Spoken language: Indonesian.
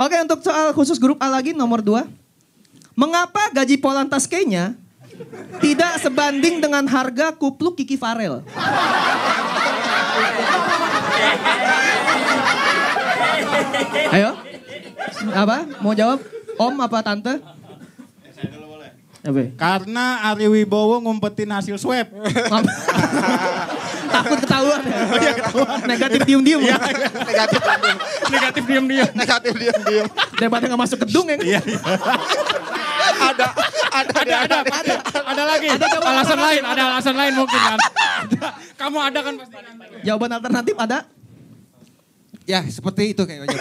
Oke untuk soal khusus grup A lagi nomor 2. Mengapa gaji Polantas Kenya tidak sebanding dengan harga kupluk Kiki Farel? Ayo. Apa? Mau jawab? Om apa tante? Apa? Karena Ari Wibowo ngumpetin hasil swab. Takut ketahuan ya? Negatif diem-diem. Negatif. Negatif diam-diam. Negatif diam-diam. Daripada nggak masuk gedung ya. Iya. Ada, ada, Ada, ada, ada, ada lagi. alasan lain, ada alasan lain mungkin kan. Ada. Kamu ada kan pasti. Jawaban alternatif ada? Ya seperti itu kayaknya.